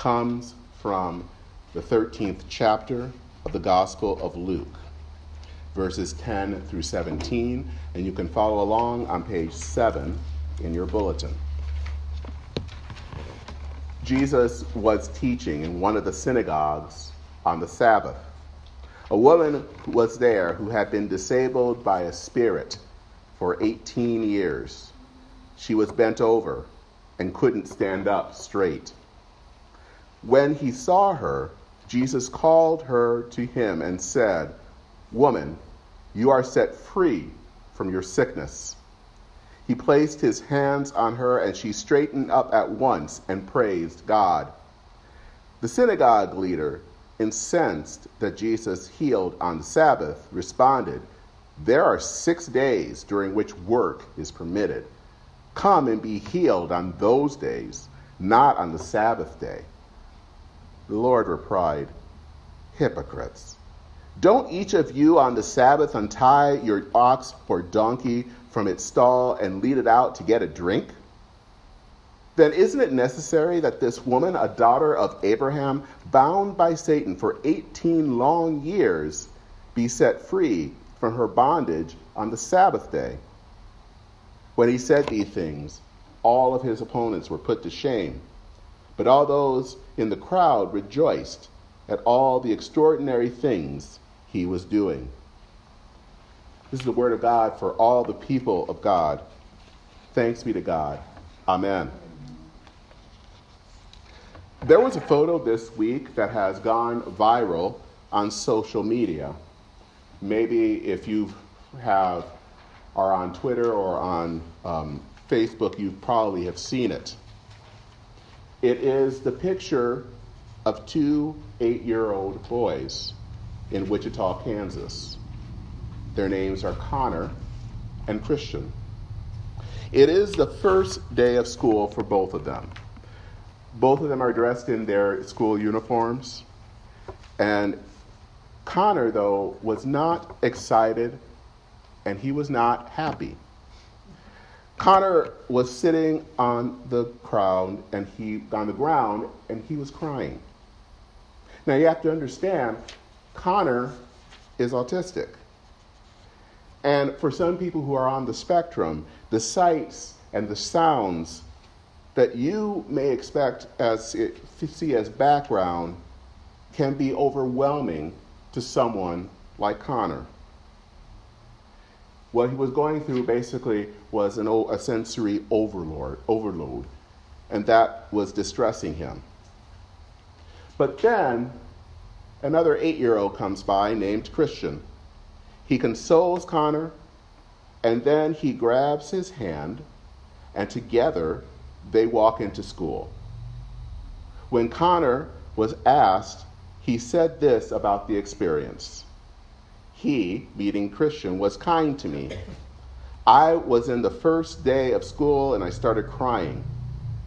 comes from the 13th chapter of the Gospel of Luke, verses 10 through 17, and you can follow along on page 7 in your bulletin. Jesus was teaching in one of the synagogues on the Sabbath. A woman was there who had been disabled by a spirit for 18 years. She was bent over and couldn't stand up straight. When he saw her, Jesus called her to him and said, Woman, you are set free from your sickness. He placed his hands on her, and she straightened up at once and praised God. The synagogue leader, incensed that Jesus healed on the Sabbath, responded, There are six days during which work is permitted. Come and be healed on those days, not on the Sabbath day. The Lord replied, Hypocrites. Don't each of you on the Sabbath untie your ox or donkey from its stall and lead it out to get a drink? Then isn't it necessary that this woman, a daughter of Abraham, bound by Satan for 18 long years, be set free from her bondage on the Sabbath day? When he said these things, all of his opponents were put to shame. But all those in the crowd rejoiced at all the extraordinary things he was doing. This is the word of God for all the people of God. Thanks be to God. Amen. There was a photo this week that has gone viral on social media. Maybe if you have are on Twitter or on um, Facebook, you probably have seen it. It is the picture of two eight year old boys in Wichita, Kansas. Their names are Connor and Christian. It is the first day of school for both of them. Both of them are dressed in their school uniforms. And Connor, though, was not excited and he was not happy. Connor was sitting on the ground and he on the ground and he was crying. Now you have to understand, Connor is autistic. And for some people who are on the spectrum, the sights and the sounds that you may expect as see as background can be overwhelming to someone like Connor. What he was going through basically was an, a sensory overload, overload, and that was distressing him. But then another eight year old comes by named Christian. He consoles Connor, and then he grabs his hand, and together they walk into school. When Connor was asked, he said this about the experience he, meeting Christian, was kind to me. I was in the first day of school and I started crying.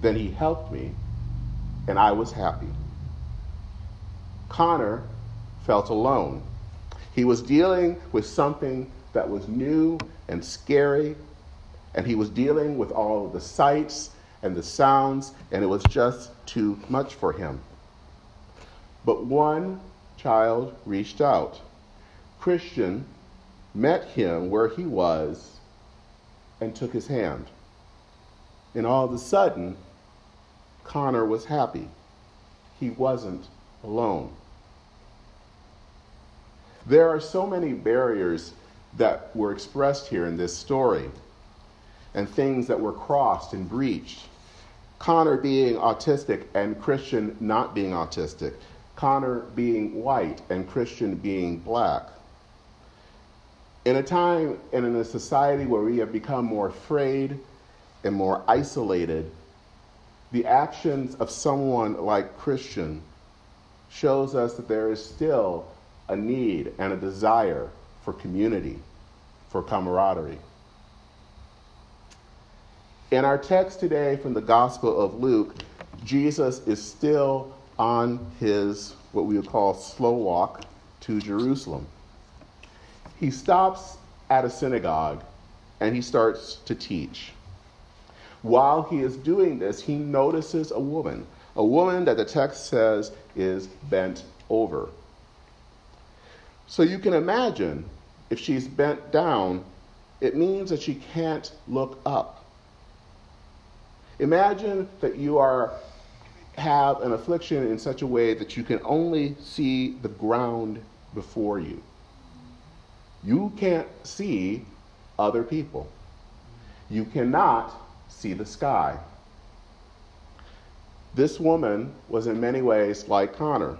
Then he helped me and I was happy. Connor felt alone. He was dealing with something that was new and scary, and he was dealing with all the sights and the sounds, and it was just too much for him. But one child reached out. Christian met him where he was and took his hand. And all of a sudden, Connor was happy. He wasn't alone. There are so many barriers that were expressed here in this story and things that were crossed and breached. Connor being autistic and Christian not being autistic. Connor being white and Christian being black. In a time and in a society where we have become more afraid and more isolated, the actions of someone like Christian shows us that there is still a need and a desire for community, for camaraderie. In our text today from the Gospel of Luke, Jesus is still on his, what we would call, slow walk to Jerusalem he stops at a synagogue and he starts to teach. While he is doing this, he notices a woman, A woman that the text says is bent over. So you can imagine if she's bent down, it means that she can't look up. Imagine that you are have an affliction in such a way that you can only see the ground before you. You can't see other people. You cannot see the sky. This woman was in many ways like Connor.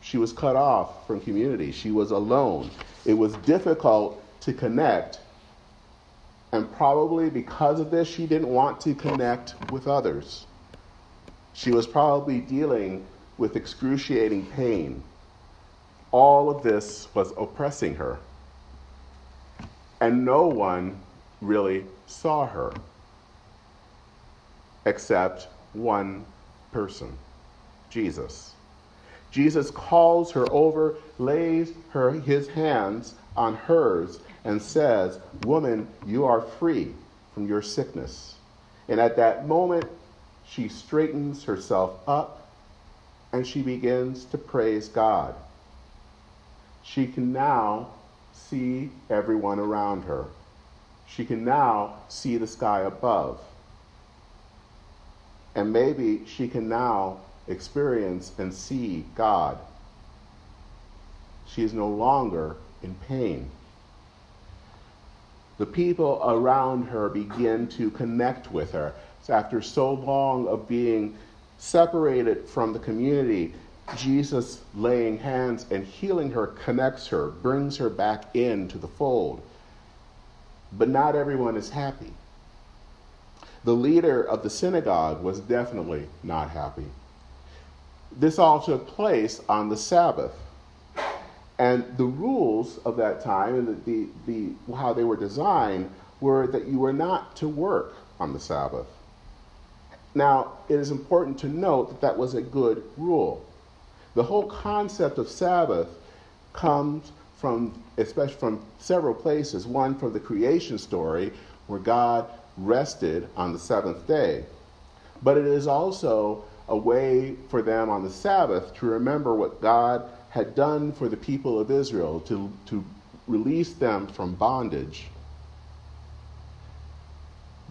She was cut off from community. She was alone. It was difficult to connect. And probably because of this, she didn't want to connect with others. She was probably dealing with excruciating pain. All of this was oppressing her. And no one really saw her except one person Jesus. Jesus calls her over, lays her, his hands on hers, and says, Woman, you are free from your sickness. And at that moment, she straightens herself up and she begins to praise God. She can now see everyone around her. She can now see the sky above. And maybe she can now experience and see God. She is no longer in pain. The people around her begin to connect with her. So after so long of being separated from the community, Jesus laying hands and healing her connects her, brings her back into the fold. But not everyone is happy. The leader of the synagogue was definitely not happy. This all took place on the Sabbath. And the rules of that time and the, the, the, how they were designed were that you were not to work on the Sabbath. Now, it is important to note that that was a good rule. The whole concept of Sabbath comes from, especially from several places. One from the creation story, where God rested on the seventh day. But it is also a way for them on the Sabbath to remember what God had done for the people of Israel, to, to release them from bondage.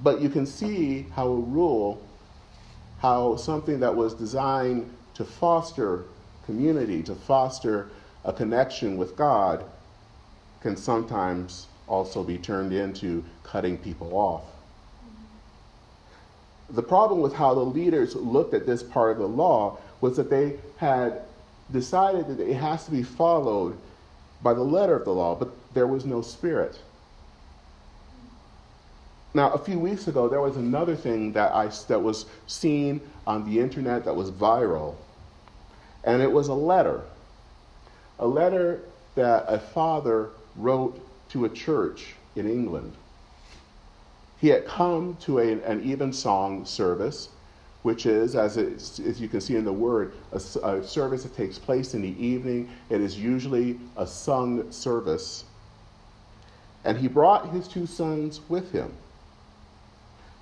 But you can see how a rule, how something that was designed to foster community, to foster a connection with God, can sometimes also be turned into cutting people off. The problem with how the leaders looked at this part of the law was that they had decided that it has to be followed by the letter of the law, but there was no spirit. Now, a few weeks ago, there was another thing that, I, that was seen on the internet that was viral, and it was a letter. A letter that a father wrote to a church in England. He had come to a, an evensong service, which is, as, it, as you can see in the word, a, a service that takes place in the evening. It is usually a sung service. And he brought his two sons with him.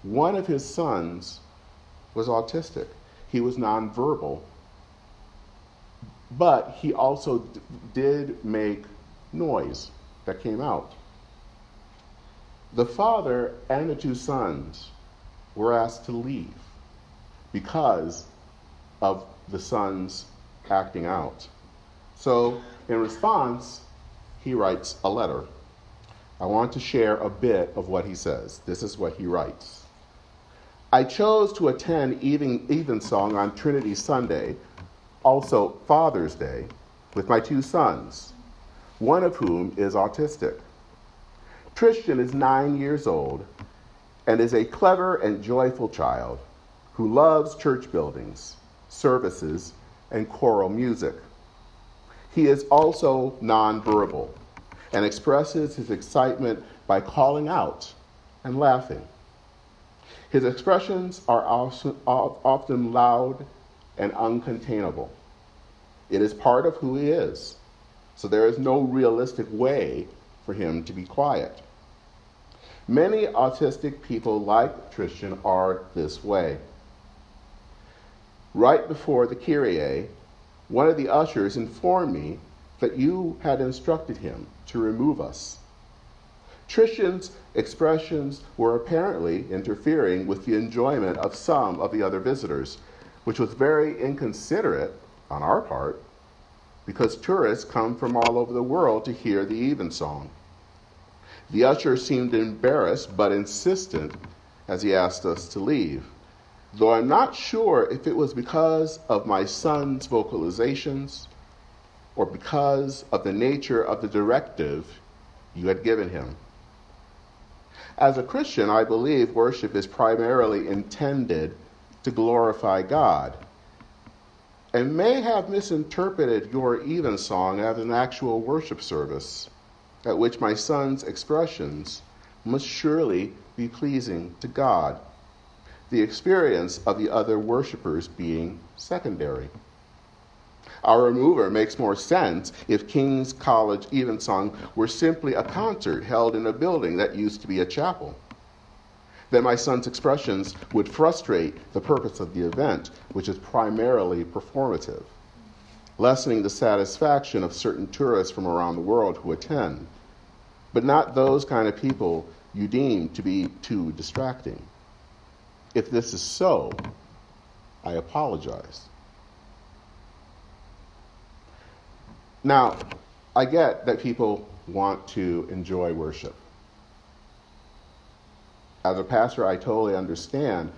One of his sons was autistic, he was nonverbal, but he also d- did make noise that came out. The father and the two sons were asked to leave because of the sons acting out. So, in response, he writes a letter. I want to share a bit of what he says. This is what he writes. I chose to attend even, evensong on Trinity Sunday, also Father's Day, with my two sons, one of whom is autistic. Tristan is nine years old and is a clever and joyful child who loves church buildings, services, and choral music. He is also nonverbal and expresses his excitement by calling out and laughing. His expressions are often loud and uncontainable. It is part of who he is, so there is no realistic way for him to be quiet. Many autistic people, like Tristan, are this way. right before the Kyrie, one of the ushers informed me that you had instructed him to remove us. Tristan's expressions were apparently interfering with the enjoyment of some of the other visitors, which was very inconsiderate on our part because tourists come from all over the world to hear the evensong. The usher seemed embarrassed but insistent as he asked us to leave, though I'm not sure if it was because of my son's vocalizations or because of the nature of the directive you had given him. As a Christian, I believe worship is primarily intended to glorify God and may have misinterpreted your evensong as an actual worship service at which my son's expressions must surely be pleasing to God, the experience of the other worshippers being secondary. Our remover makes more sense if King's College Evensong were simply a concert held in a building that used to be a chapel. Then my son's expressions would frustrate the purpose of the event, which is primarily performative, lessening the satisfaction of certain tourists from around the world who attend, but not those kind of people you deem to be too distracting. If this is so, I apologize. Now, I get that people want to enjoy worship. As a pastor, I totally understand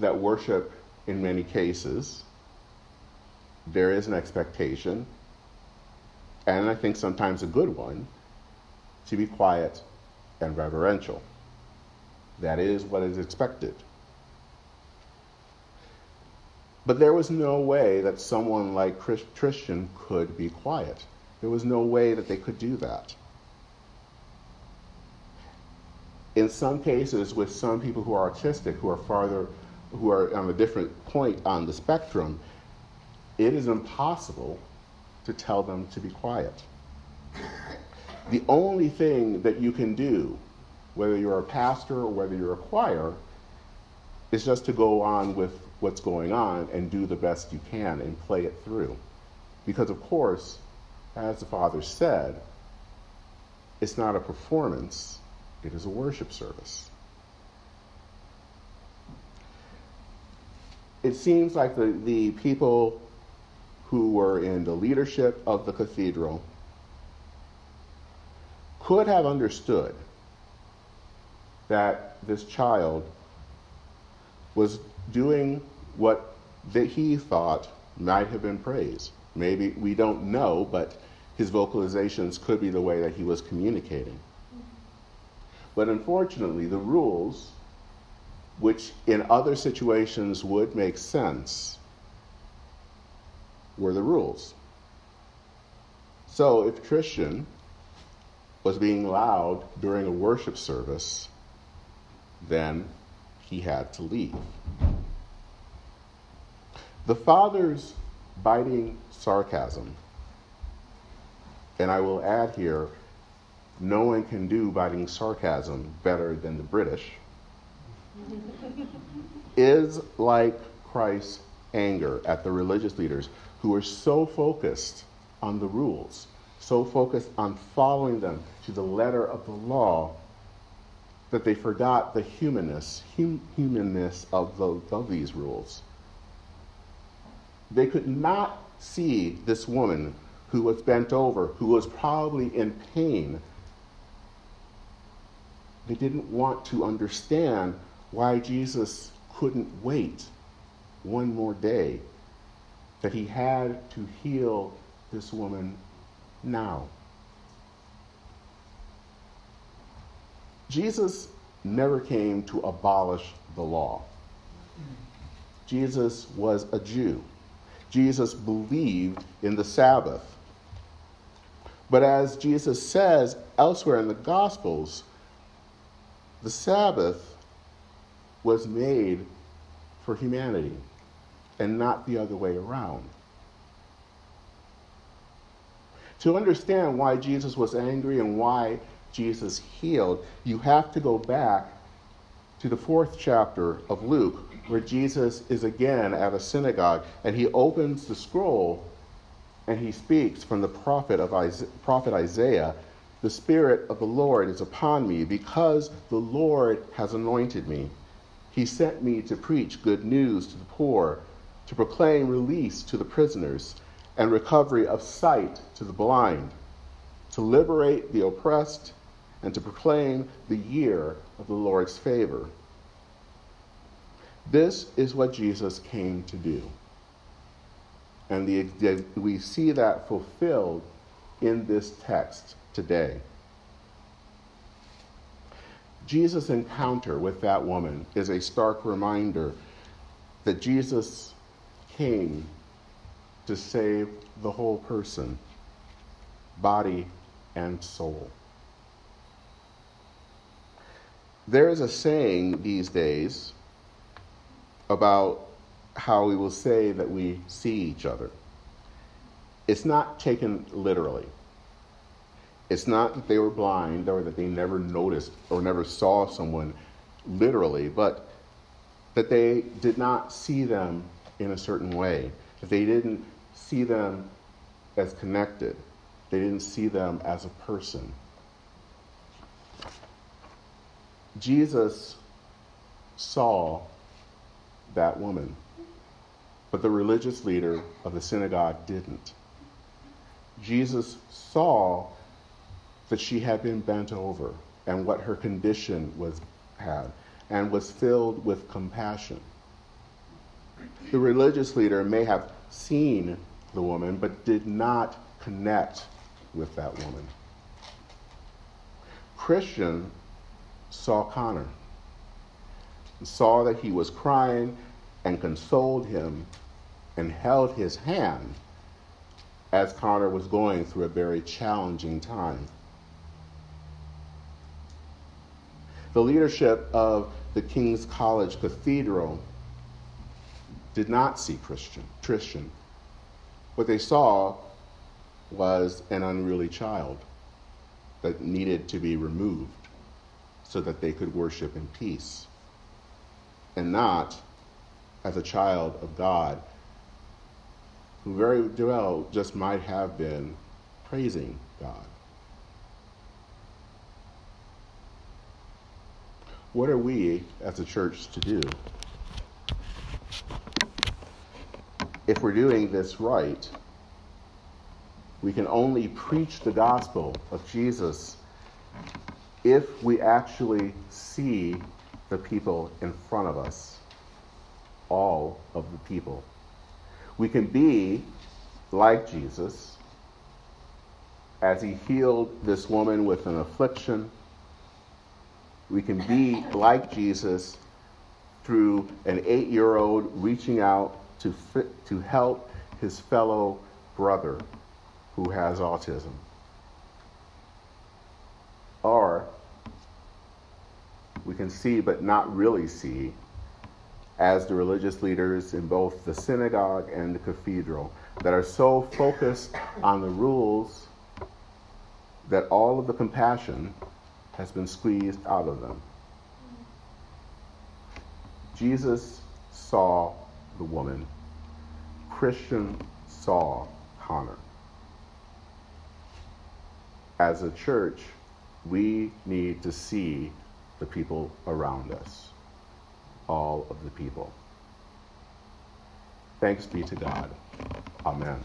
that worship, in many cases, there is an expectation, and I think sometimes a good one, to be quiet and reverential. That is what is expected. But there was no way that someone like Christian could be quiet. There was no way that they could do that. In some cases, with some people who are autistic, who are farther, who are on a different point on the spectrum, it is impossible to tell them to be quiet. The only thing that you can do, whether you're a pastor or whether you're a choir, is just to go on with what's going on and do the best you can and play it through. Because, of course, as the Father said, it's not a performance, it is a worship service. It seems like the, the people who were in the leadership of the cathedral could have understood that this child was doing what that he thought might have been praise. Maybe we don't know, but his vocalizations could be the way that he was communicating. But unfortunately, the rules, which in other situations would make sense, were the rules. So if Tristan was being loud during a worship service, then he had to leave. The father's biting sarcasm, and I will add here, no one can do biting sarcasm better than the British, is like Christ's anger at the religious leaders who are so focused on the rules, so focused on following them to the letter of the law that they forgot the humanness, hum, humanness of, the, of these rules. They could not see this woman who was bent over, who was probably in pain. They didn't want to understand why Jesus couldn't wait one more day, that he had to heal this woman now. Jesus never came to abolish the law. Jesus was a Jew. Jesus believed in the Sabbath. But as Jesus says elsewhere in the Gospels, the Sabbath was made for humanity and not the other way around. To understand why Jesus was angry and why Jesus healed, you have to go back to the fourth chapter of Luke, where Jesus is again at a synagogue and he opens the scroll and he speaks from the prophet of Isaiah, prophet Isaiah, the spirit of the Lord is upon me because the Lord has anointed me. He sent me to preach good news to the poor, to proclaim release to the prisoners and recovery of sight to the blind, to liberate the oppressed and to proclaim the year of the Lord's favor. This is what Jesus came to do. And the, we see that fulfilled in this text today. Jesus' encounter with that woman is a stark reminder that Jesus came to save the whole person, body and soul. There is a saying these days about how we will say that we see each other. It's not taken literally. It's not that they were blind or that they never noticed or never saw someone literally, but that they did not see them in a certain way, that they didn't see them as connected, they didn't see them as a person. Jesus saw that woman. But the religious leader of the synagogue didn't. Jesus saw that she had been bent over and what her condition was had and was filled with compassion. The religious leader may have seen the woman but did not connect with that woman. Christian saw Connor, saw that he was crying and consoled him and held his hand as Connor was going through a very challenging time. The leadership of the King's College Cathedral did not see Christian. Christian. What they saw was an unruly child that needed to be removed so that they could worship in peace and not as a child of God who very well just might have been praising God. What are we as a church to do? If we're doing this right, we can only preach the gospel of Jesus if we actually see the people in front of us all of the people. We can be like Jesus as he healed this woman with an affliction. We can be like Jesus through an eight year old reaching out to, fit, to help his fellow brother who has autism. Or we can see but not really see as the religious leaders in both the synagogue and the cathedral that are so focused on the rules that all of the compassion has been squeezed out of them. Jesus saw the woman. Christian saw Connor. As a church, we need to see the people around us all of the people. Thanks be to God. Amen.